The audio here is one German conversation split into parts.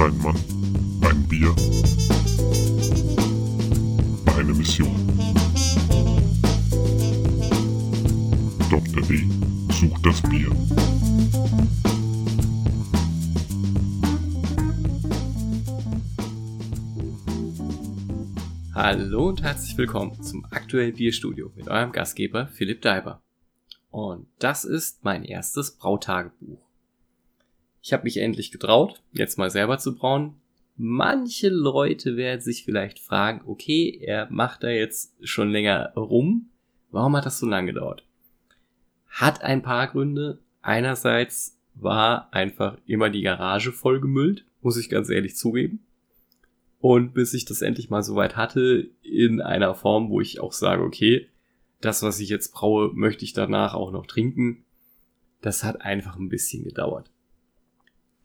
Ein Mann, ein Bier, eine Mission. Dr. D sucht das Bier. Hallo und herzlich willkommen zum aktuellen Bierstudio mit eurem Gastgeber Philipp Daiber. Und das ist mein erstes Brautagebuch. Ich habe mich endlich getraut, jetzt mal selber zu brauen. Manche Leute werden sich vielleicht fragen, okay, er macht da jetzt schon länger rum. Warum hat das so lange gedauert? Hat ein paar Gründe. Einerseits war einfach immer die Garage vollgemüllt, muss ich ganz ehrlich zugeben. Und bis ich das endlich mal soweit hatte, in einer Form, wo ich auch sage, okay, das, was ich jetzt braue, möchte ich danach auch noch trinken. Das hat einfach ein bisschen gedauert.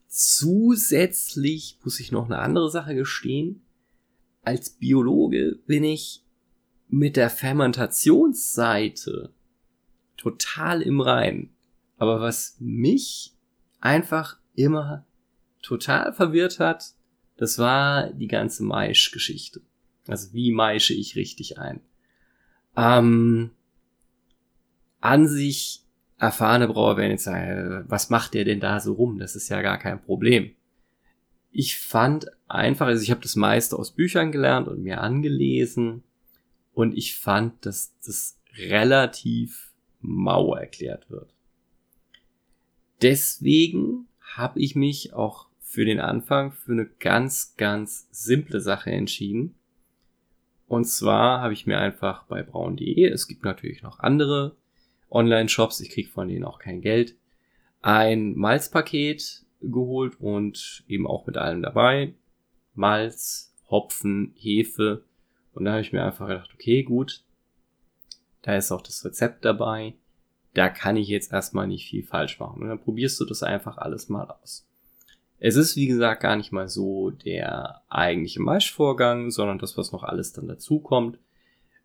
Zusätzlich muss ich noch eine andere Sache gestehen. Als Biologe bin ich mit der Fermentationsseite total im Rein. Aber was mich einfach immer total verwirrt hat, das war die ganze Maisch-Geschichte. Also wie maische ich richtig ein? Ähm, an sich erfahrene Brauer werden jetzt sagen, was macht der denn da so rum? Das ist ja gar kein Problem. Ich fand einfach, also ich habe das meiste aus Büchern gelernt und mir angelesen und ich fand, dass das relativ mau erklärt wird. Deswegen habe ich mich auch für den Anfang für eine ganz, ganz simple Sache entschieden. Und zwar habe ich mir einfach bei braun.de, es gibt natürlich noch andere Online-Shops, ich kriege von denen auch kein Geld, ein Malzpaket geholt und eben auch mit allem dabei. Malz, Hopfen, Hefe. Und da habe ich mir einfach gedacht, okay, gut, da ist auch das Rezept dabei. Da kann ich jetzt erstmal nicht viel falsch machen. Und dann probierst du das einfach alles mal aus. Es ist, wie gesagt, gar nicht mal so der eigentliche Maischvorgang, sondern das, was noch alles dann dazukommt.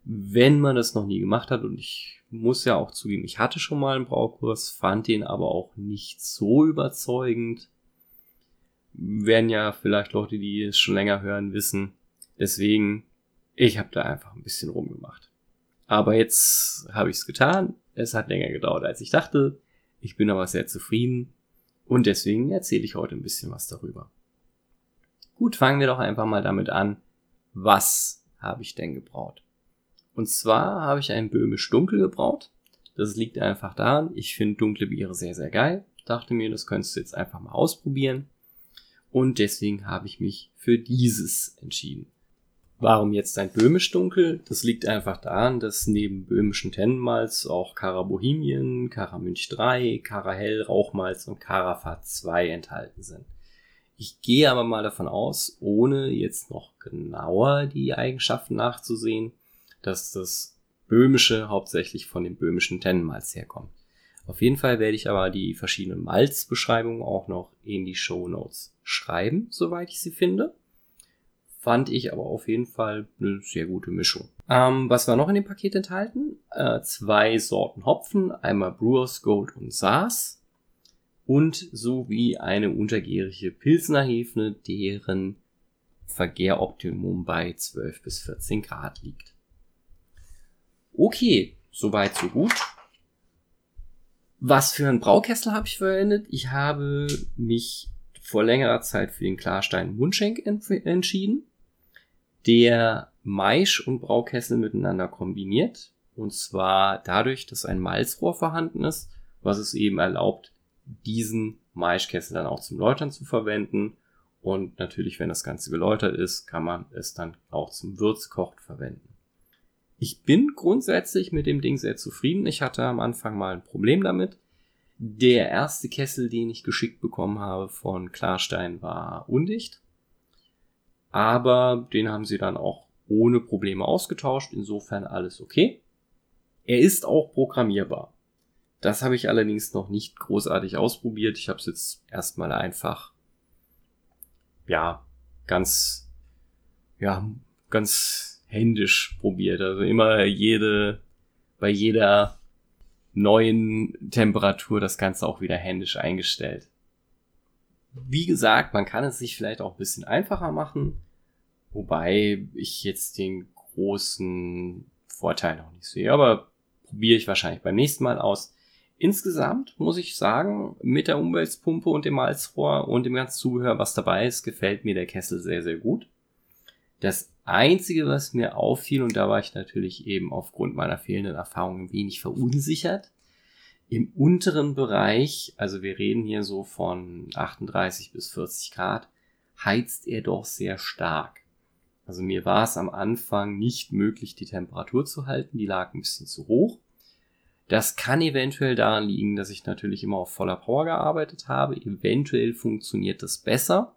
Wenn man das noch nie gemacht hat und ich muss ja auch zugeben, ich hatte schon mal einen Braukurs, fand den aber auch nicht so überzeugend. Werden ja vielleicht Leute, die es schon länger hören, wissen. Deswegen, ich habe da einfach ein bisschen rumgemacht. Aber jetzt habe ich es getan. Es hat länger gedauert, als ich dachte. Ich bin aber sehr zufrieden. Und deswegen erzähle ich heute ein bisschen was darüber. Gut, fangen wir doch einfach mal damit an. Was habe ich denn gebraut? Und zwar habe ich einen Böhmisch Dunkel gebraut. Das liegt einfach daran, ich finde dunkle Biere sehr, sehr geil. Dachte mir, das könntest du jetzt einfach mal ausprobieren. Und deswegen habe ich mich für dieses entschieden. Warum jetzt ein Böhmisch Dunkel? Das liegt einfach daran, dass neben böhmischen Tennenmalz auch Cara Bohemien, Cara Münch 3, Cara Hell, Rauchmalz und Cara Fahrt 2 enthalten sind. Ich gehe aber mal davon aus, ohne jetzt noch genauer die Eigenschaften nachzusehen, dass das Böhmische hauptsächlich von dem böhmischen Tennenmalz herkommt. Auf jeden Fall werde ich aber die verschiedenen Malzbeschreibungen auch noch in die Show Notes schreiben, soweit ich sie finde. Fand ich aber auf jeden Fall eine sehr gute Mischung. Ähm, was war noch in dem Paket enthalten? Äh, zwei Sorten Hopfen, einmal Brewers Gold und Saas und sowie eine untergärige Pilsner Hefe, deren Vergäroptimum bei 12 bis 14 Grad liegt. Okay, soweit so gut. Was für einen Braukessel habe ich verwendet? Ich habe mich vor längerer Zeit für den Klarstein Mundschenk entschieden, der Maisch und Braukessel miteinander kombiniert. Und zwar dadurch, dass ein Malzrohr vorhanden ist, was es eben erlaubt, diesen Maischkessel dann auch zum Läutern zu verwenden. Und natürlich, wenn das Ganze geläutert ist, kann man es dann auch zum Würzkochen verwenden. Ich bin grundsätzlich mit dem Ding sehr zufrieden. Ich hatte am Anfang mal ein Problem damit. Der erste Kessel, den ich geschickt bekommen habe von Klarstein, war undicht. Aber den haben sie dann auch ohne Probleme ausgetauscht. Insofern alles okay. Er ist auch programmierbar. Das habe ich allerdings noch nicht großartig ausprobiert. Ich habe es jetzt erstmal einfach, ja, ganz, ja, ganz händisch probiert. Also immer jede, bei jeder neuen Temperatur das Ganze auch wieder händisch eingestellt. Wie gesagt, man kann es sich vielleicht auch ein bisschen einfacher machen, wobei ich jetzt den großen Vorteil noch nicht sehe, aber probiere ich wahrscheinlich beim nächsten Mal aus. Insgesamt muss ich sagen, mit der Umweltpumpe und dem Malzrohr und dem ganzen Zubehör, was dabei ist, gefällt mir der Kessel sehr, sehr gut. Das Einzige, was mir auffiel, und da war ich natürlich eben aufgrund meiner fehlenden Erfahrung ein wenig verunsichert, im unteren Bereich, also wir reden hier so von 38 bis 40 Grad, heizt er doch sehr stark. Also mir war es am Anfang nicht möglich, die Temperatur zu halten, die lag ein bisschen zu hoch. Das kann eventuell daran liegen, dass ich natürlich immer auf voller Power gearbeitet habe. Eventuell funktioniert das besser,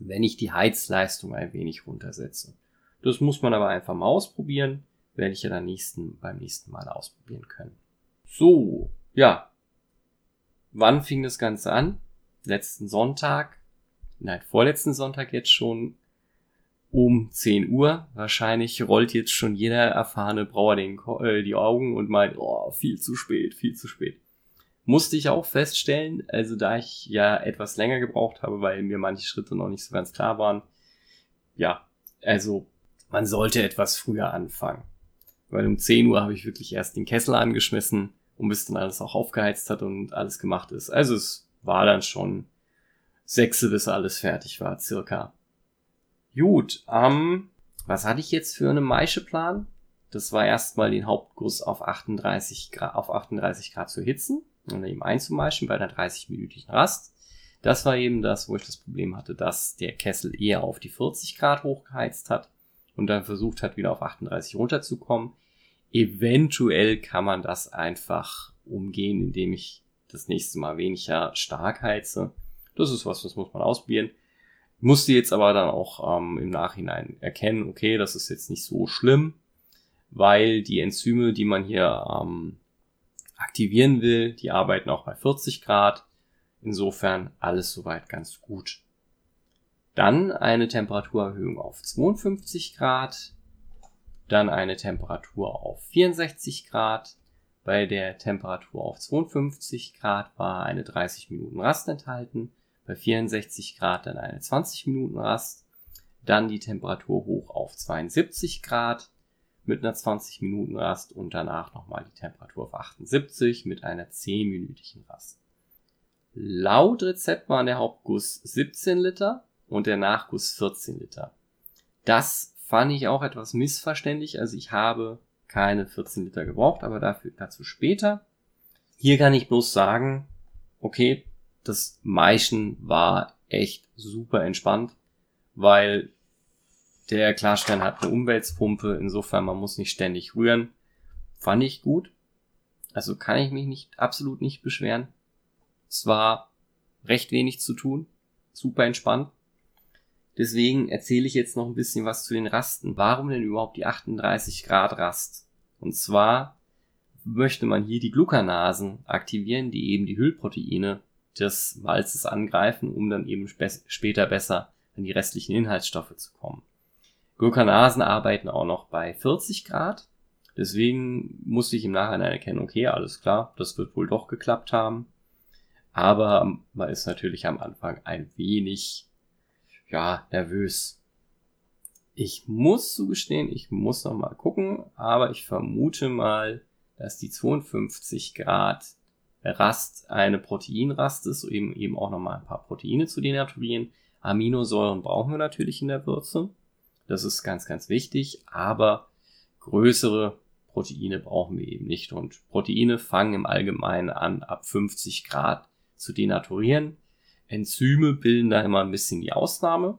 wenn ich die Heizleistung ein wenig runtersetze. Das muss man aber einfach mal ausprobieren. Werde ich ja dann nächsten, beim nächsten Mal ausprobieren können. So, ja. Wann fing das Ganze an? Letzten Sonntag. Nein, vorletzten Sonntag jetzt schon um 10 Uhr. Wahrscheinlich rollt jetzt schon jeder erfahrene Brauer den, äh, die Augen und meint, oh, viel zu spät, viel zu spät. Musste ich auch feststellen, also da ich ja etwas länger gebraucht habe, weil mir manche Schritte noch nicht so ganz klar waren. Ja, also man sollte etwas früher anfangen. Weil um 10 Uhr habe ich wirklich erst den Kessel angeschmissen und bis dann alles auch aufgeheizt hat und alles gemacht ist. Also es war dann schon sechs, bis alles fertig war, circa. Gut, ähm, was hatte ich jetzt für einen Maischeplan? Das war erstmal den Hauptguss auf 38 Grad, auf 38 Grad zu hitzen und eben einzumeischen bei einer 30-minütigen Rast. Das war eben das, wo ich das Problem hatte, dass der Kessel eher auf die 40 Grad hochgeheizt hat und dann versucht hat, wieder auf 38 runterzukommen. Eventuell kann man das einfach umgehen, indem ich das nächste Mal weniger stark heize. Das ist was, das muss man ausprobieren. Musste jetzt aber dann auch ähm, im Nachhinein erkennen, okay, das ist jetzt nicht so schlimm, weil die Enzyme, die man hier ähm, aktivieren will, die arbeiten auch bei 40 Grad. Insofern alles soweit ganz gut. Dann eine Temperaturerhöhung auf 52 Grad, dann eine Temperatur auf 64 Grad. Bei der Temperatur auf 52 Grad war eine 30 Minuten Rast enthalten, bei 64 Grad dann eine 20 Minuten Rast, dann die Temperatur hoch auf 72 Grad mit einer 20 Minuten Rast und danach nochmal die Temperatur auf 78 mit einer 10-minütigen Rast. Laut Rezept war der Hauptguss 17 Liter und der Nachguss 14 Liter. Das fand ich auch etwas missverständlich. Also ich habe keine 14 Liter gebraucht, aber dafür dazu später. Hier kann ich bloß sagen, okay, das Maischen war echt super entspannt, weil der Klarstein hat eine Umweltpumpe, insofern man muss nicht ständig rühren. Fand ich gut. Also kann ich mich nicht absolut nicht beschweren. Es war recht wenig zu tun, super entspannt. Deswegen erzähle ich jetzt noch ein bisschen was zu den Rasten. Warum denn überhaupt die 38 Grad Rast? Und zwar möchte man hier die Glucanasen aktivieren, die eben die Hüllproteine des Malzes angreifen, um dann eben sp später besser an die restlichen Inhaltsstoffe zu kommen. Glucanasen arbeiten auch noch bei 40 Grad. Deswegen musste ich im Nachhinein erkennen, okay, alles klar, das wird wohl doch geklappt haben. Aber man ist natürlich am Anfang ein wenig ja, nervös. Ich muss zugestehen, ich muss noch mal gucken, aber ich vermute mal, dass die 52 Grad Rast eine Proteinrast ist, eben, eben auch noch mal ein paar Proteine zu denaturieren. Aminosäuren brauchen wir natürlich in der Würze. Das ist ganz, ganz wichtig, aber größere Proteine brauchen wir eben nicht. Und Proteine fangen im Allgemeinen an, ab 50 Grad zu denaturieren. Enzyme bilden da immer ein bisschen die Ausnahme.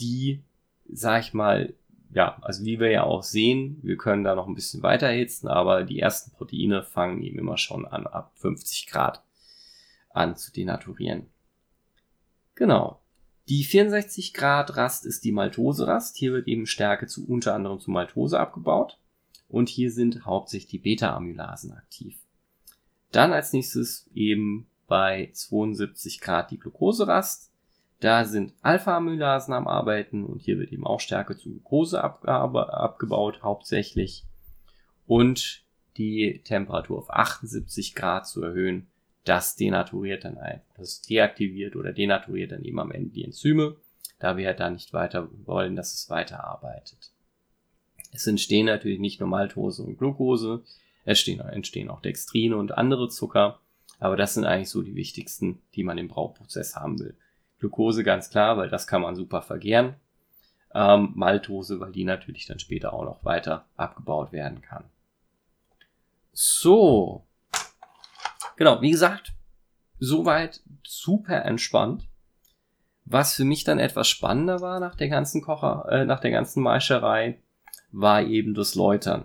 Die, sag ich mal, ja, also wie wir ja auch sehen, wir können da noch ein bisschen weiter erhitzen, aber die ersten Proteine fangen eben immer schon an, ab 50 Grad an zu denaturieren. Genau. Die 64 Grad Rast ist die Maltose-Rast. Hier wird eben Stärke zu unter anderem zu Maltose abgebaut. Und hier sind hauptsächlich die Beta-Amylasen aktiv. Dann als nächstes eben bei 72 Grad die Glukoserast. Da sind Alpha-Amylasen am Arbeiten und hier wird eben auch Stärke zu Glucose abgebaut, hauptsächlich. Und die Temperatur auf 78 Grad zu erhöhen. Das denaturiert dann ein. Das deaktiviert oder denaturiert dann eben am Ende die Enzyme, da wir halt da nicht weiter wollen, dass es weiterarbeitet. Es entstehen natürlich nicht nur Maltose und Glucose, es entstehen, entstehen auch Dextrine und andere Zucker, aber das sind eigentlich so die wichtigsten, die man im Brauprozess haben will. Glucose ganz klar, weil das kann man super vergären. Ähm, Maltose, weil die natürlich dann später auch noch weiter abgebaut werden kann. So. Genau, wie gesagt, soweit super entspannt. Was für mich dann etwas spannender war nach der ganzen Kocher, äh, nach der ganzen Maischerei, war eben das Läutern.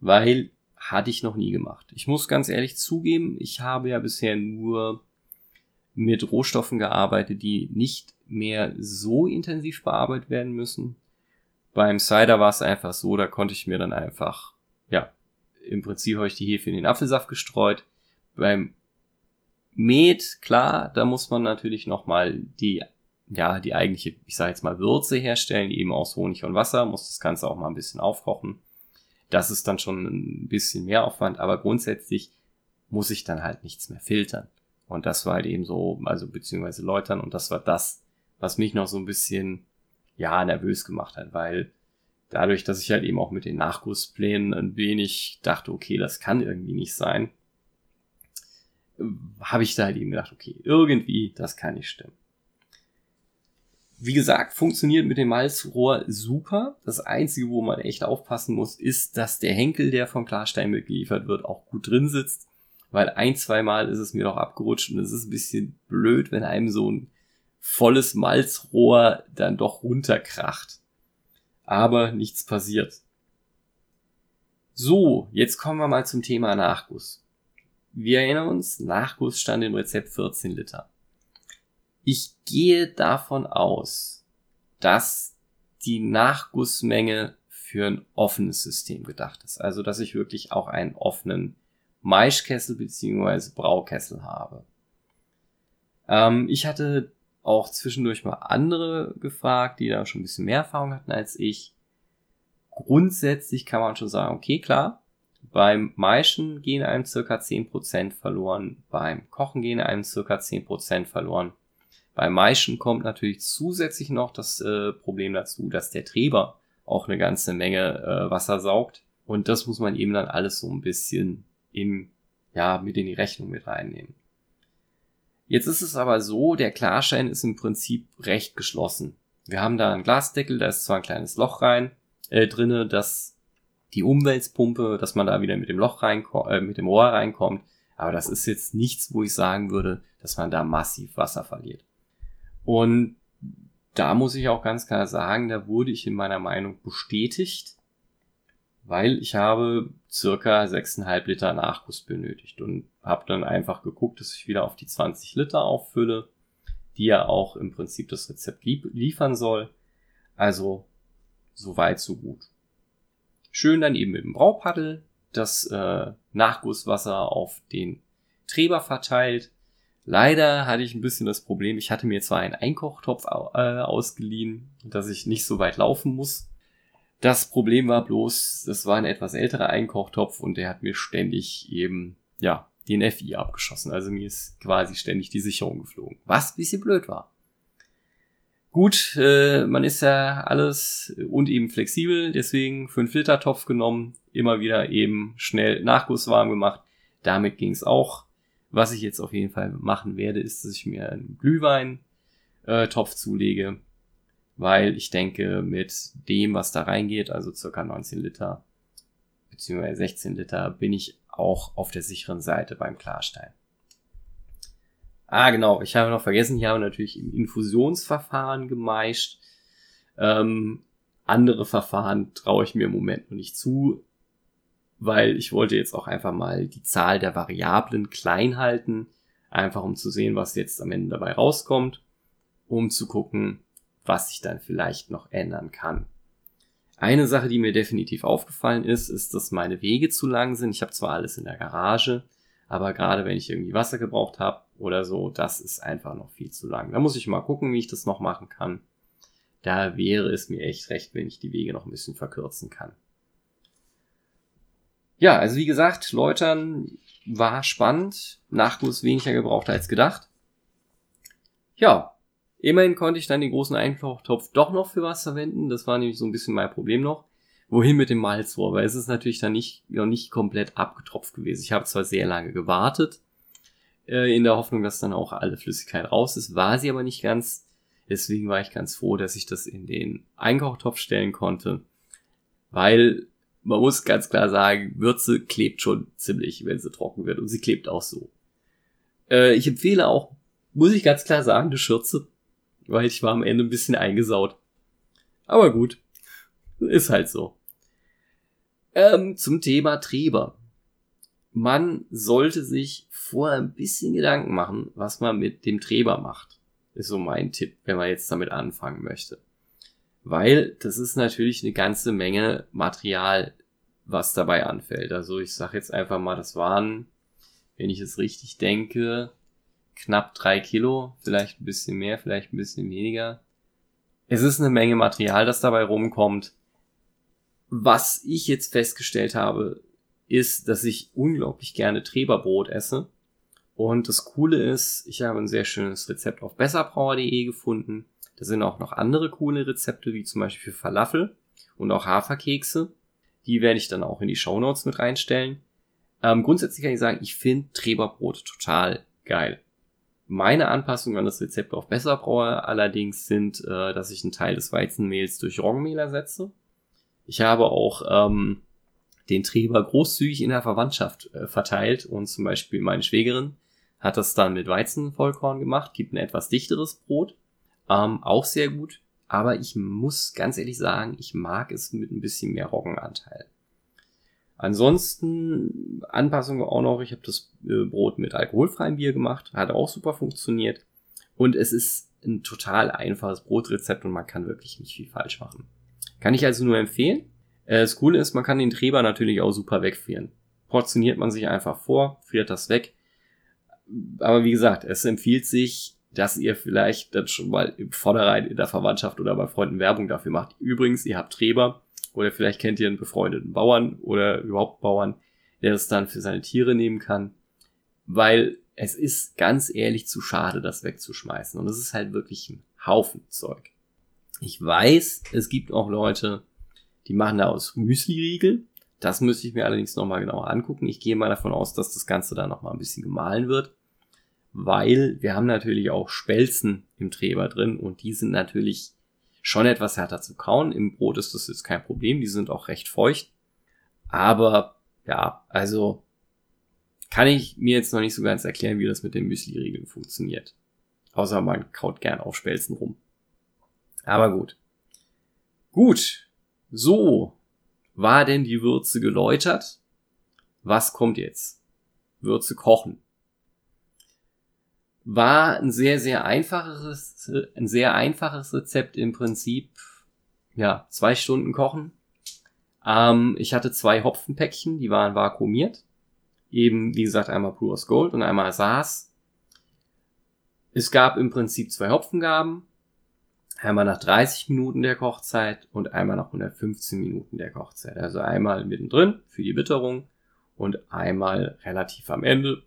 Weil hatte ich noch nie gemacht. Ich muss ganz ehrlich zugeben, ich habe ja bisher nur mit Rohstoffen gearbeitet, die nicht mehr so intensiv bearbeitet werden müssen. Beim Cider war es einfach so, da konnte ich mir dann einfach, ja, im Prinzip habe ich die Hefe in den Apfelsaft gestreut. Beim Met, klar, da muss man natürlich nochmal die, ja, die eigentliche, ich sage jetzt mal Würze herstellen, eben aus Honig und Wasser, muss das Ganze auch mal ein bisschen aufkochen. Das ist dann schon ein bisschen mehr Aufwand, aber grundsätzlich muss ich dann halt nichts mehr filtern. Und das war halt eben so, also beziehungsweise läutern und das war das, was mich noch so ein bisschen, ja, nervös gemacht hat, weil dadurch, dass ich halt eben auch mit den Nachgussplänen ein wenig dachte, okay, das kann irgendwie nicht sein, habe ich da halt eben gedacht, okay, irgendwie, das kann nicht stimmen. Wie gesagt, funktioniert mit dem Malzrohr super. Das Einzige, wo man echt aufpassen muss, ist, dass der Henkel, der vom Klarstein mitgeliefert wird, auch gut drin sitzt weil ein, zwei Mal ist es mir noch abgerutscht und es ist ein bisschen blöd, wenn einem so ein volles Malzrohr dann doch runterkracht. Aber nichts passiert. So, jetzt kommen wir mal zum Thema Nachguss. Wir erinnern uns, Nachguss stand im Rezept 14 Liter. Ich gehe davon aus, dass die Nachgussmenge für ein offenes System gedacht ist. Also, dass ich wirklich auch einen offenen Maischkessel beziehungsweise Braukessel habe. Ähm, ich hatte auch zwischendurch mal andere gefragt, die da schon ein bisschen mehr Erfahrung hatten als ich. Grundsätzlich kann man schon sagen, okay, klar, beim Maischen gehen einem circa 10% verloren, beim Kochen gehen einem circa 10% verloren. Beim Maischen kommt natürlich zusätzlich noch das äh, Problem dazu, dass der Treber auch eine ganze Menge äh, Wasser saugt. Und das muss man eben dann alles so ein bisschen in, ja, mit in die Rechnung mit reinnehmen. Jetzt ist es aber so, der Klarschein ist im Prinzip recht geschlossen. Wir haben da einen Glasdeckel, da ist zwar ein kleines Loch rein, äh, drinne, dass die Umweltpumpe, dass man da wieder mit dem Loch reinkommt, äh, mit dem Rohr reinkommt. Aber das ist jetzt nichts, wo ich sagen würde, dass man da massiv Wasser verliert. Und da muss ich auch ganz klar sagen, da wurde ich in meiner Meinung bestätigt weil ich habe circa 6,5 Liter Nachguss benötigt und habe dann einfach geguckt, dass ich wieder auf die 20 Liter auffülle, die ja auch im Prinzip das Rezept liefern soll. Also so weit, so gut. Schön dann eben mit dem Braupaddel das äh, Nachgusswasser auf den Treber verteilt. Leider hatte ich ein bisschen das Problem, ich hatte mir zwar einen Einkochtopf äh, ausgeliehen, dass ich nicht so weit laufen muss, das Problem war bloß, das war ein etwas älterer Einkochtopf und der hat mir ständig eben, ja, den FI abgeschossen. Also mir ist quasi ständig die Sicherung geflogen. Was bisschen blöd war. Gut, äh, man ist ja alles und eben flexibel, deswegen 5 Liter Topf genommen, immer wieder eben schnell nachgusswarm gemacht. Damit ging es auch. Was ich jetzt auf jeden Fall machen werde, ist, dass ich mir einen Glühwein-Topf äh, zulege weil ich denke, mit dem, was da reingeht, also circa 19 Liter beziehungsweise 16 Liter, bin ich auch auf der sicheren Seite beim Klarstein. Ah, genau, ich habe noch vergessen, hier haben wir natürlich im Infusionsverfahren gemeischt. Ähm, andere Verfahren traue ich mir im Moment noch nicht zu, weil ich wollte jetzt auch einfach mal die Zahl der Variablen klein halten, einfach um zu sehen, was jetzt am Ende dabei rauskommt, um zu gucken, was sich dann vielleicht noch ändern kann. Eine Sache, die mir definitiv aufgefallen ist, ist, dass meine Wege zu lang sind. Ich habe zwar alles in der Garage, aber gerade wenn ich irgendwie Wasser gebraucht habe oder so, das ist einfach noch viel zu lang. Da muss ich mal gucken, wie ich das noch machen kann. Da wäre es mir echt recht, wenn ich die Wege noch ein bisschen verkürzen kann. Ja, also wie gesagt, Läutern war spannend. Nachguss weniger gebraucht als gedacht. Ja, immerhin konnte ich dann den großen Einkochtopf doch noch für was verwenden. Das war nämlich so ein bisschen mein Problem noch. Wohin mit dem Malzrohr? Weil es ist natürlich dann nicht, noch nicht komplett abgetropft gewesen. Ich habe zwar sehr lange gewartet, äh, in der Hoffnung, dass dann auch alle Flüssigkeit raus ist, war sie aber nicht ganz. Deswegen war ich ganz froh, dass ich das in den Einkochtopf stellen konnte. Weil man muss ganz klar sagen, Würze klebt schon ziemlich, wenn sie trocken wird. Und sie klebt auch so. Äh, ich empfehle auch, muss ich ganz klar sagen, eine Schürze. Weil ich war am Ende ein bisschen eingesaut. Aber gut. Ist halt so. Ähm, zum Thema Treber. Man sollte sich vorher ein bisschen Gedanken machen, was man mit dem Treber macht. Ist so mein Tipp, wenn man jetzt damit anfangen möchte. Weil das ist natürlich eine ganze Menge Material, was dabei anfällt. Also ich sage jetzt einfach mal, das waren, wenn ich es richtig denke, knapp drei Kilo, vielleicht ein bisschen mehr, vielleicht ein bisschen weniger. Es ist eine Menge Material, das dabei rumkommt. Was ich jetzt festgestellt habe, ist, dass ich unglaublich gerne Treberbrot esse. Und das Coole ist, ich habe ein sehr schönes Rezept auf besserbrauer.de gefunden. Da sind auch noch andere coole Rezepte, wie zum Beispiel für Falafel und auch Haferkekse. Die werde ich dann auch in die Show Notes mit reinstellen. Ähm, grundsätzlich kann ich sagen, ich finde Treberbrot total geil. Meine Anpassungen an das Rezept auf Besserbrauer allerdings sind, äh, dass ich einen Teil des Weizenmehls durch Roggenmehl ersetze. Ich habe auch ähm, den Treber großzügig in der Verwandtschaft äh, verteilt und zum Beispiel meine Schwägerin hat das dann mit Weizenvollkorn gemacht, gibt ein etwas dichteres Brot, ähm, auch sehr gut, aber ich muss ganz ehrlich sagen, ich mag es mit ein bisschen mehr Roggenanteil. Ansonsten Anpassungen auch noch, ich habe das äh, Brot mit alkoholfreiem Bier gemacht, hat auch super funktioniert und es ist ein total einfaches Brotrezept und man kann wirklich nicht viel falsch machen. Kann ich also nur empfehlen. Äh, das Coole ist, man kann den Treber natürlich auch super wegfrieren. Portioniert man sich einfach vor, friert das weg. Aber wie gesagt, es empfiehlt sich, dass ihr vielleicht dann schon mal im Vorderein in der Verwandtschaft oder bei Freunden Werbung dafür macht. Übrigens, ihr habt Treber oder vielleicht kennt ihr einen befreundeten Bauern oder überhaupt Bauern, der es dann für seine Tiere nehmen kann. Weil es ist ganz ehrlich zu schade, das wegzuschmeißen. Und es ist halt wirklich ein Haufen Zeug. Ich weiß, es gibt auch Leute, die machen da aus Müsli-Riegel. Das müsste ich mir allerdings nochmal genauer angucken. Ich gehe mal davon aus, dass das Ganze da nochmal ein bisschen gemahlen wird. Weil wir haben natürlich auch Spelzen im Treber drin und die sind natürlich schon etwas härter zu kauen. Im Brot ist das jetzt kein Problem. Die sind auch recht feucht. Aber ja, also kann ich mir jetzt noch nicht so ganz erklären, wie das mit den Müsli-Riegeln funktioniert. Außer man kaut gern auf Spelzen rum. Aber gut. Gut, so, war denn die Würze geläutert? Was kommt jetzt? Würze kochen. War ein sehr, sehr einfaches, ein sehr einfaches Rezept im Prinzip. Ja, zwei Stunden kochen. Ähm, ich hatte zwei Hopfenpäckchen, die waren vakuumiert. Eben, wie gesagt, einmal pures Gold und einmal Saas. Es gab im Prinzip zwei Hopfengaben, einmal nach 30 Minuten der Kochzeit und einmal nach 115 Minuten der Kochzeit. Also einmal mittendrin für die Witterung und einmal relativ am Ende,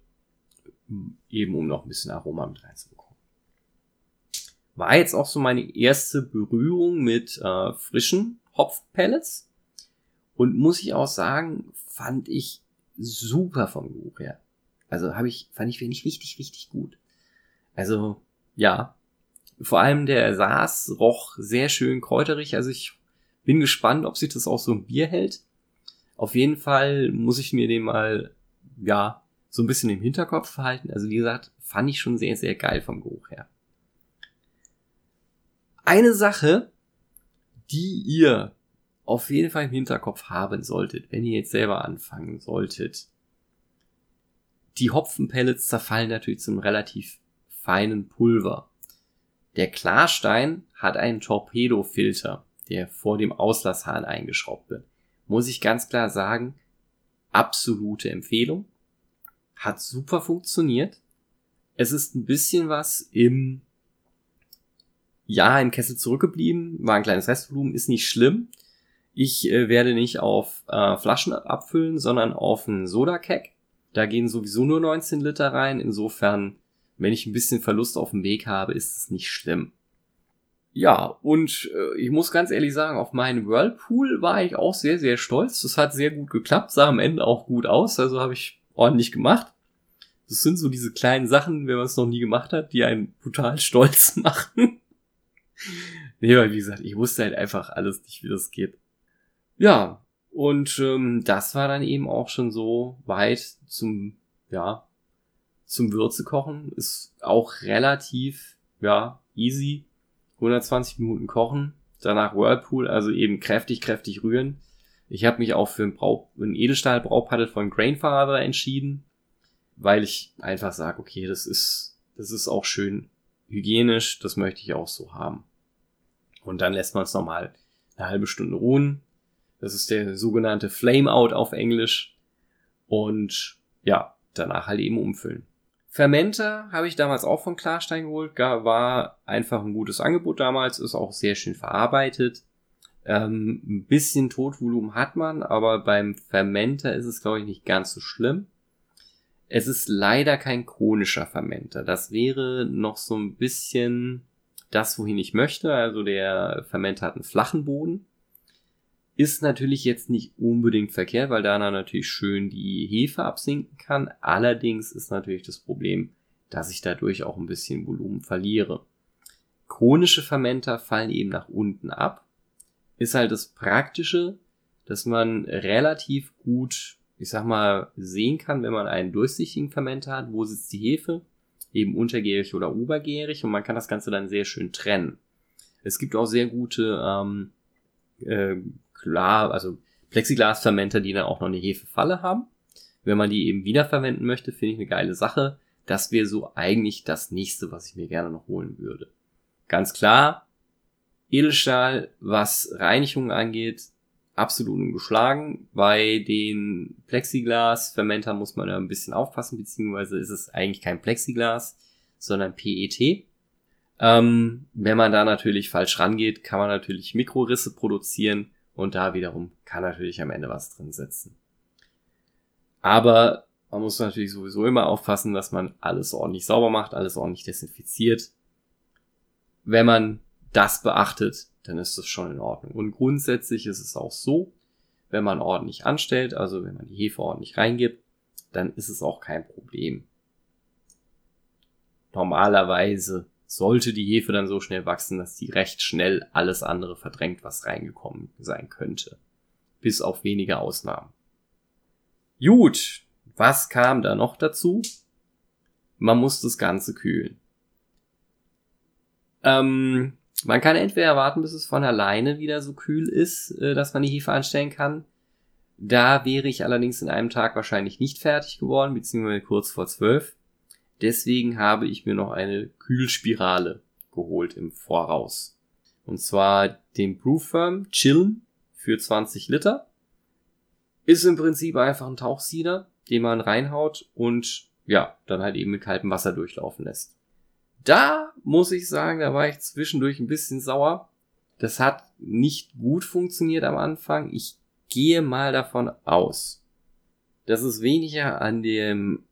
eben um noch ein bisschen Aroma mit reinzubekommen. War jetzt auch so meine erste Berührung mit äh, frischen Hopfpellets und muss ich auch sagen, fand ich super vom Geruch her. Also habe ich, fand ich wirklich richtig, richtig gut. Also ja, vor allem der Saas roch sehr schön kräuterig. Also ich bin gespannt, ob sich das auch so ein Bier hält. Auf jeden Fall muss ich mir den mal, ja, so ein bisschen im Hinterkopf verhalten. Also wie gesagt, fand ich schon sehr, sehr geil vom Geruch her. Eine Sache, die ihr auf jeden Fall im Hinterkopf haben solltet, wenn ihr jetzt selber anfangen solltet. Die Hopfenpellets zerfallen natürlich zum relativ feinen Pulver. Der Klarstein hat einen Torpedofilter, der vor dem Auslasshahn eingeschraubt wird. Muss ich ganz klar sagen, absolute Empfehlung. Hat super funktioniert. Es ist ein bisschen was im, ja, im Kessel zurückgeblieben, war ein kleines Restvolumen, ist nicht schlimm. Ich äh, werde nicht auf äh, Flaschen abfüllen, sondern auf einen Soda-Keg. Da gehen sowieso nur 19 Liter rein. Insofern, wenn ich ein bisschen Verlust auf dem Weg habe, ist es nicht schlimm. Ja, und äh, ich muss ganz ehrlich sagen, auf meinen Whirlpool war ich auch sehr, sehr stolz. Das hat sehr gut geklappt, sah am Ende auch gut aus, also habe ich ordentlich gemacht. Das sind so diese kleinen Sachen, wenn man es noch nie gemacht hat, die einen brutal stolz machen. nee, weil wie gesagt, ich wusste halt einfach alles nicht, wie das geht. Ja, und ähm, das war dann eben auch schon so weit zum, ja, zum Würze kochen. Ist auch relativ, ja, easy 120 Minuten kochen, danach Whirlpool, also eben kräftig, kräftig rühren. Ich habe mich auch für ein, Brau ein Edelstahl-Braupaddel von Grainfather entschieden, weil ich einfach sage, okay, das ist, das ist auch schön hygienisch, das möchte ich auch so haben. Und dann lässt man es nochmal eine halbe Stunde ruhen. Das ist der sogenannte Flame Out auf Englisch. Und ja, danach halt eben umfüllen. Fermenter habe ich damals auch von Klarstein geholt, war einfach ein gutes Angebot damals, ist auch sehr schön verarbeitet. Ähm, ein bisschen Totvolumen hat man, aber beim Fermenter ist es, glaube ich, nicht ganz so schlimm. Es ist leider kein chronischer Fermenter. Das wäre noch so ein bisschen das, wohin ich möchte. Also der Fermenter hat einen flachen Boden. Ist natürlich jetzt nicht unbedingt verkehrt, weil da natürlich schön die Hefe absinken kann. Allerdings ist natürlich das Problem, dass ich dadurch auch ein bisschen Volumen verliere. Chronische Fermenter fallen eben nach unten ab. Ist halt das Praktische, dass man relativ gut, ich sag mal, sehen kann, wenn man einen durchsichtigen Fermenter hat, wo sitzt die Hefe, eben untergärig oder obergärig und man kann das Ganze dann sehr schön trennen. Es gibt auch sehr gute ähm, äh, klar, also Plexiglasfermenter, die dann auch noch eine Hefefalle haben. Wenn man die eben wiederverwenden möchte, finde ich eine geile Sache. Das wäre so eigentlich das nächste, was ich mir gerne noch holen würde. Ganz klar, Edelstahl, was Reinigung angeht, absolut ungeschlagen. Bei den Plexiglas-Fermentern muss man da ein bisschen aufpassen, beziehungsweise ist es eigentlich kein Plexiglas, sondern PET. Ähm, wenn man da natürlich falsch rangeht, kann man natürlich Mikrorisse produzieren und da wiederum kann natürlich am Ende was drin sitzen. Aber man muss natürlich sowieso immer aufpassen, dass man alles ordentlich sauber macht, alles ordentlich desinfiziert. Wenn man das beachtet, dann ist das schon in Ordnung. Und grundsätzlich ist es auch so, wenn man ordentlich anstellt, also wenn man die Hefe ordentlich reingibt, dann ist es auch kein Problem. Normalerweise sollte die Hefe dann so schnell wachsen, dass die recht schnell alles andere verdrängt, was reingekommen sein könnte. Bis auf wenige Ausnahmen. Gut, was kam da noch dazu? Man muss das Ganze kühlen. Ähm, man kann entweder warten, bis es von alleine wieder so kühl ist, äh, dass man die Hefe anstellen kann. Da wäre ich allerdings in einem Tag wahrscheinlich nicht fertig geworden, beziehungsweise kurz vor zwölf. Deswegen habe ich mir noch eine Kühlspirale geholt im Voraus. Und zwar den Brewfirm Chillen für 20 Liter. Ist im Prinzip einfach ein Tauchsieder, den man reinhaut und ja, dann halt eben mit kaltem Wasser durchlaufen lässt. Da muss ich sagen, da war ich zwischendurch ein bisschen sauer. Das hat nicht gut funktioniert am Anfang. Ich gehe mal davon aus, dass es weniger an dem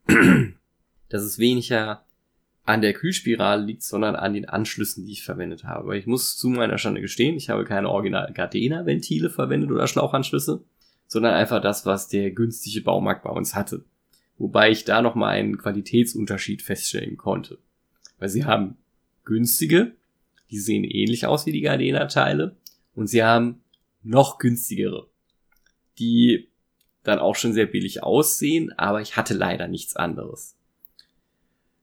dass es weniger an der Kühlspirale liegt, sondern an den Anschlüssen, die ich verwendet habe. Weil ich muss zu meiner Schande gestehen, ich habe keine original Gardena-Ventile verwendet oder Schlauchanschlüsse, sondern einfach das, was der günstige Baumarkt bei uns hatte. Wobei ich da nochmal einen Qualitätsunterschied feststellen konnte. Weil sie haben günstige, die sehen ähnlich aus wie die Gardena-Teile, und sie haben noch günstigere, die dann auch schon sehr billig aussehen, aber ich hatte leider nichts anderes.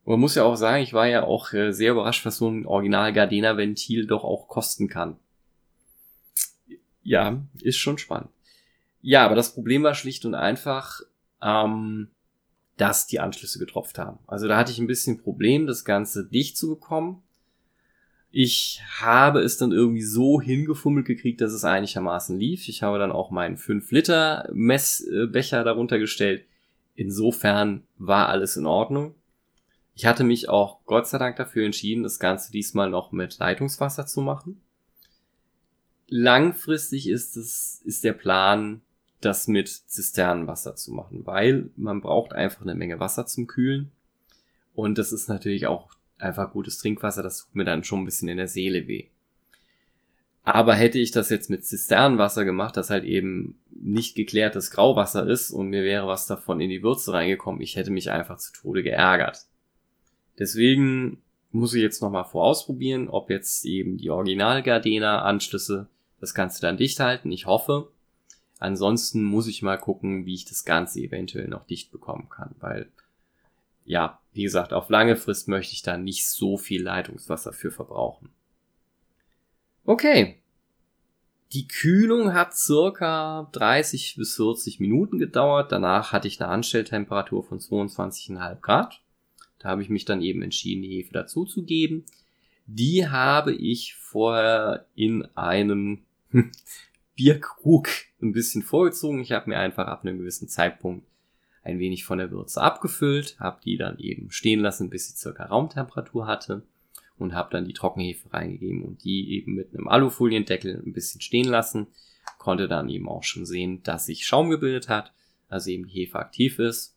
Und man muss ja auch sagen, ich war ja auch äh, sehr überrascht, was so ein Original Gardena Ventil doch auch kosten kann. Ja, ist schon spannend. Ja, aber das Problem war schlicht und einfach, ähm, dass die Anschlüsse getropft haben. Also da hatte ich ein bisschen Problem, das Ganze dicht zu bekommen. Ich habe es dann irgendwie so hingefummelt gekriegt, dass es einigermaßen lief. Ich habe dann auch meinen 5 Liter Messbecher darunter gestellt. Insofern war alles in Ordnung. Ich hatte mich auch Gott sei Dank dafür entschieden, das Ganze diesmal noch mit Leitungswasser zu machen. langfristig ist es, ist der Plan, das mit Zisternenwasser zu machen, weil man braucht einfach eine Menge Wasser zum Kühlen. Und das ist natürlich auch einfach gutes Trinkwasser, das tut mir dann schon ein bisschen in der Seele weh. Aber hätte ich das jetzt mit Zisternenwasser gemacht, das halt eben nicht geklärtes Grauwasser ist und mir wäre was davon in die Würze reingekommen, ich hätte mich einfach zu Tode geärgert. Deswegen muss ich jetzt nochmal vorausprobieren, ob jetzt eben die Original Gardena Anschlüsse das Ganze dann dicht halten. Ich hoffe. Ansonsten muss ich mal gucken, wie ich das Ganze eventuell noch dicht bekommen kann, weil ja, wie gesagt, auf lange Frist möchte ich da nicht so viel Leitungswasser für verbrauchen. Okay. Die Kühlung hat circa 30 bis 40 Minuten gedauert. Danach hatte ich eine Anstelltemperatur von 22,5 Grad. Da habe ich mich dann eben entschieden, die Hefe dazuzugeben. Die habe ich vorher in einem Bierkrug ein bisschen vorgezogen. Ich habe mir einfach ab einem gewissen Zeitpunkt ein wenig von der Würze abgefüllt, habe die dann eben stehen lassen, bis sie circa Raumtemperatur hatte und habe dann die Trockenhefe reingegeben und die eben mit einem Alufoliendeckel ein bisschen stehen lassen. Konnte dann eben auch schon sehen, dass sich Schaum gebildet hat, also eben die Hefe aktiv ist.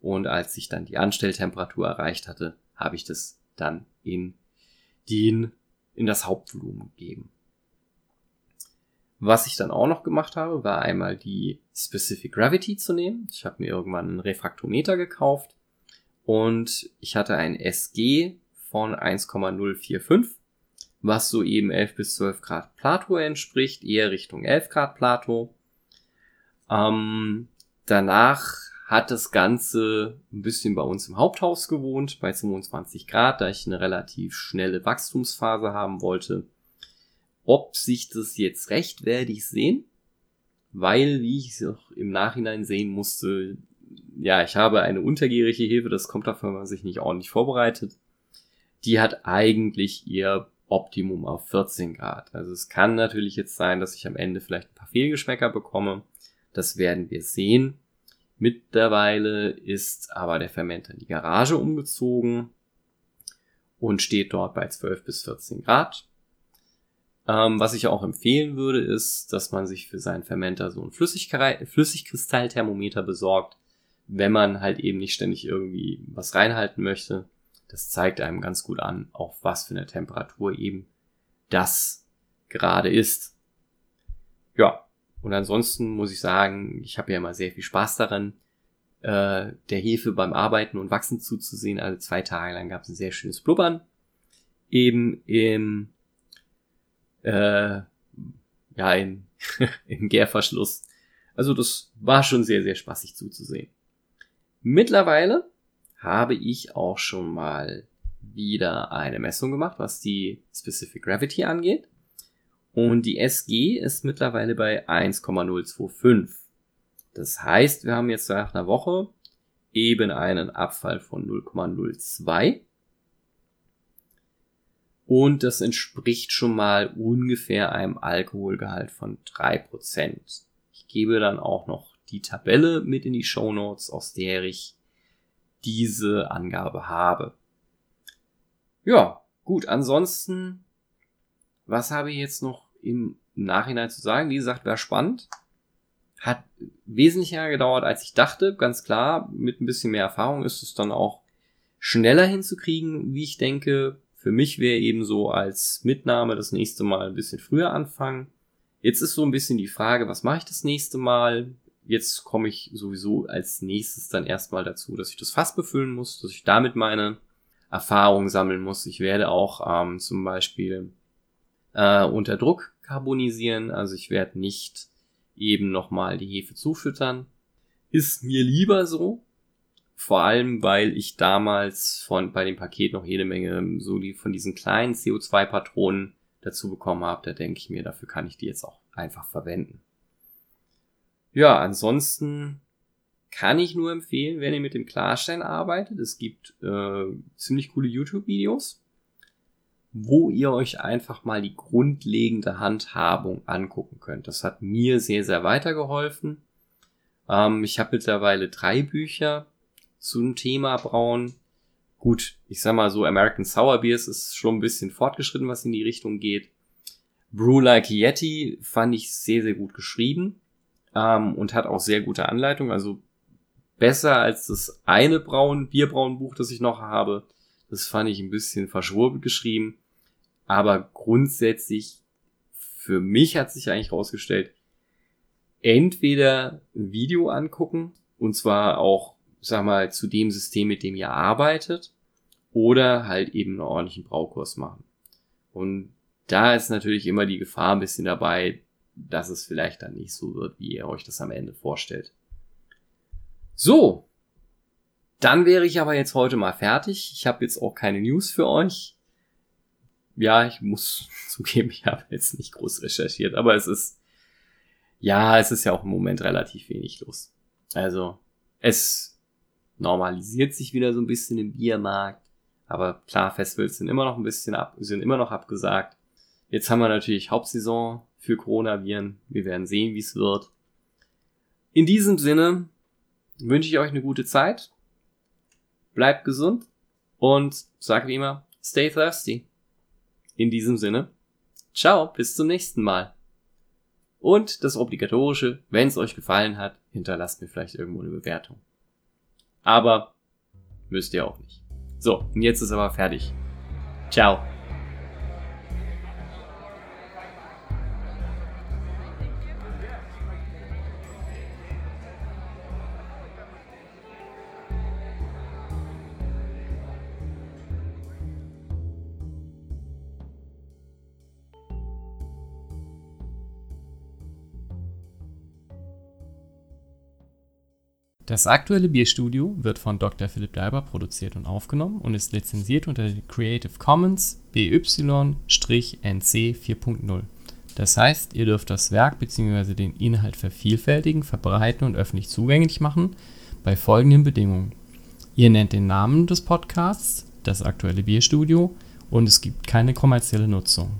Und als ich dann die Anstelltemperatur erreicht hatte, habe ich das dann in den, in das Hauptvolumen gegeben. Was ich dann auch noch gemacht habe, war einmal die Specific Gravity zu nehmen. Ich habe mir irgendwann einen Refraktometer gekauft und ich hatte ein SG von 1,045, was so eben 11 bis 12 Grad Plato entspricht, eher Richtung 11 Grad Plato. Ähm, danach hat das Ganze ein bisschen bei uns im Haupthaus gewohnt, bei 25 Grad, da ich eine relativ schnelle Wachstumsphase haben wollte. Ob sich das jetzt recht werde ich sehen, weil, wie ich es auch im Nachhinein sehen musste, ja, ich habe eine untergärige Hefe, das kommt davon, wenn man sich nicht ordentlich vorbereitet die hat eigentlich ihr Optimum auf 14 Grad. Also es kann natürlich jetzt sein, dass ich am Ende vielleicht ein paar Fehlgeschmäcker bekomme. Das werden wir sehen. Mittlerweile ist aber der Fermenter in die Garage umgezogen und steht dort bei 12 bis 14 Grad. Ähm, was ich auch empfehlen würde, ist, dass man sich für seinen Fermenter so ein Flüssigkristallthermometer besorgt, wenn man halt eben nicht ständig irgendwie was reinhalten möchte das zeigt einem ganz gut an, auf was für eine Temperatur eben das gerade ist. Ja, und ansonsten muss ich sagen, ich habe ja immer sehr viel Spaß daran, äh, der Hefe beim Arbeiten und Wachsen zuzusehen. Also zwei Tage lang gab es ein sehr schönes Blubbern. Eben im, äh, ja, im, im Gärverschluss. Also das war schon sehr, sehr spaßig zuzusehen. Mittlerweile habe ich auch schon mal wieder eine Messung gemacht, was die Specific Gravity angeht. Und die SG ist mittlerweile bei 1,025. Das heißt, wir haben jetzt nach einer Woche eben einen Abfall von 0,02. Und das entspricht schon mal ungefähr einem Alkoholgehalt von 3%. Ich gebe dann auch noch die Tabelle mit in die Show Notes, aus der ich diese Angabe habe. Ja, gut, ansonsten, was habe ich jetzt noch im Nachhinein zu sagen? Wie gesagt, wäre spannend. Hat wesentlich länger gedauert, als ich dachte. Ganz klar, mit ein bisschen mehr Erfahrung ist es dann auch schneller hinzukriegen, wie ich denke. Für mich wäre eben so als Mitnahme das nächste Mal ein bisschen früher anfangen. Jetzt ist so ein bisschen die Frage, was mache ich das nächste Mal? jetzt komme ich sowieso als nächstes dann erstmal dazu, dass ich das Fass befüllen muss, dass ich damit meine Erfahrungen sammeln muss. Ich werde auch ähm, zum Beispiel äh, unter Druck karbonisieren, also ich werde nicht eben nochmal die Hefe zufüttern. Ist mir lieber so, vor allem weil ich damals von bei dem Paket noch jede Menge so die von diesen kleinen CO2-Patronen dazu bekommen habe. Da denke ich mir, dafür kann ich die jetzt auch einfach verwenden. Ja, ansonsten kann ich nur empfehlen, wenn ihr mit dem Klarstein arbeitet. Es gibt äh, ziemlich coole YouTube-Videos, wo ihr euch einfach mal die grundlegende Handhabung angucken könnt. Das hat mir sehr, sehr weitergeholfen. Ähm, ich habe mittlerweile drei Bücher zum Thema Brauen. Gut, ich sag mal so, American Sour Beers ist schon ein bisschen fortgeschritten, was in die Richtung geht. Brew Like Yeti fand ich sehr, sehr gut geschrieben ähm, und hat auch sehr gute Anleitung. Also besser als das eine Braun, Bierbraunbuch, das ich noch habe. Das fand ich ein bisschen verschwurbelt geschrieben. Aber grundsätzlich, für mich hat sich eigentlich rausgestellt, entweder ein Video angucken, und zwar auch, sag mal, zu dem System, mit dem ihr arbeitet, oder halt eben einen ordentlichen Braukurs machen. Und da ist natürlich immer die Gefahr ein bisschen dabei, dass es vielleicht dann nicht so wird, wie ihr euch das am Ende vorstellt. So, dann wäre ich aber jetzt heute mal fertig. Ich habe jetzt auch keine News für euch. Ja, ich muss zugeben, ich habe jetzt nicht groß recherchiert, aber es ist, ja, es ist ja auch im Moment relativ wenig los. Also, es normalisiert sich wieder so ein bisschen im Biermarkt. Aber klar, Festivals sind immer noch ein bisschen ab, sind immer noch abgesagt. Jetzt haben wir natürlich Hauptsaison für Coronaviren. Wir werden sehen, wie es wird. In diesem Sinne wünsche ich euch eine gute Zeit. Bleibt gesund und sag wie immer, stay thirsty. In diesem Sinne, ciao, bis zum nächsten Mal. Und das Obligatorische, wenn es euch gefallen hat, hinterlasst mir vielleicht irgendwo eine Bewertung. Aber müsst ihr auch nicht. So, und jetzt ist aber fertig. Ciao. Das aktuelle Bierstudio wird von Dr. Philipp Dalber produziert und aufgenommen und ist lizenziert unter Creative Commons BY-NC 4.0. Das heißt, ihr dürft das Werk bzw. den Inhalt vervielfältigen, verbreiten und öffentlich zugänglich machen bei folgenden Bedingungen. Ihr nennt den Namen des Podcasts, das aktuelle Bierstudio und es gibt keine kommerzielle Nutzung.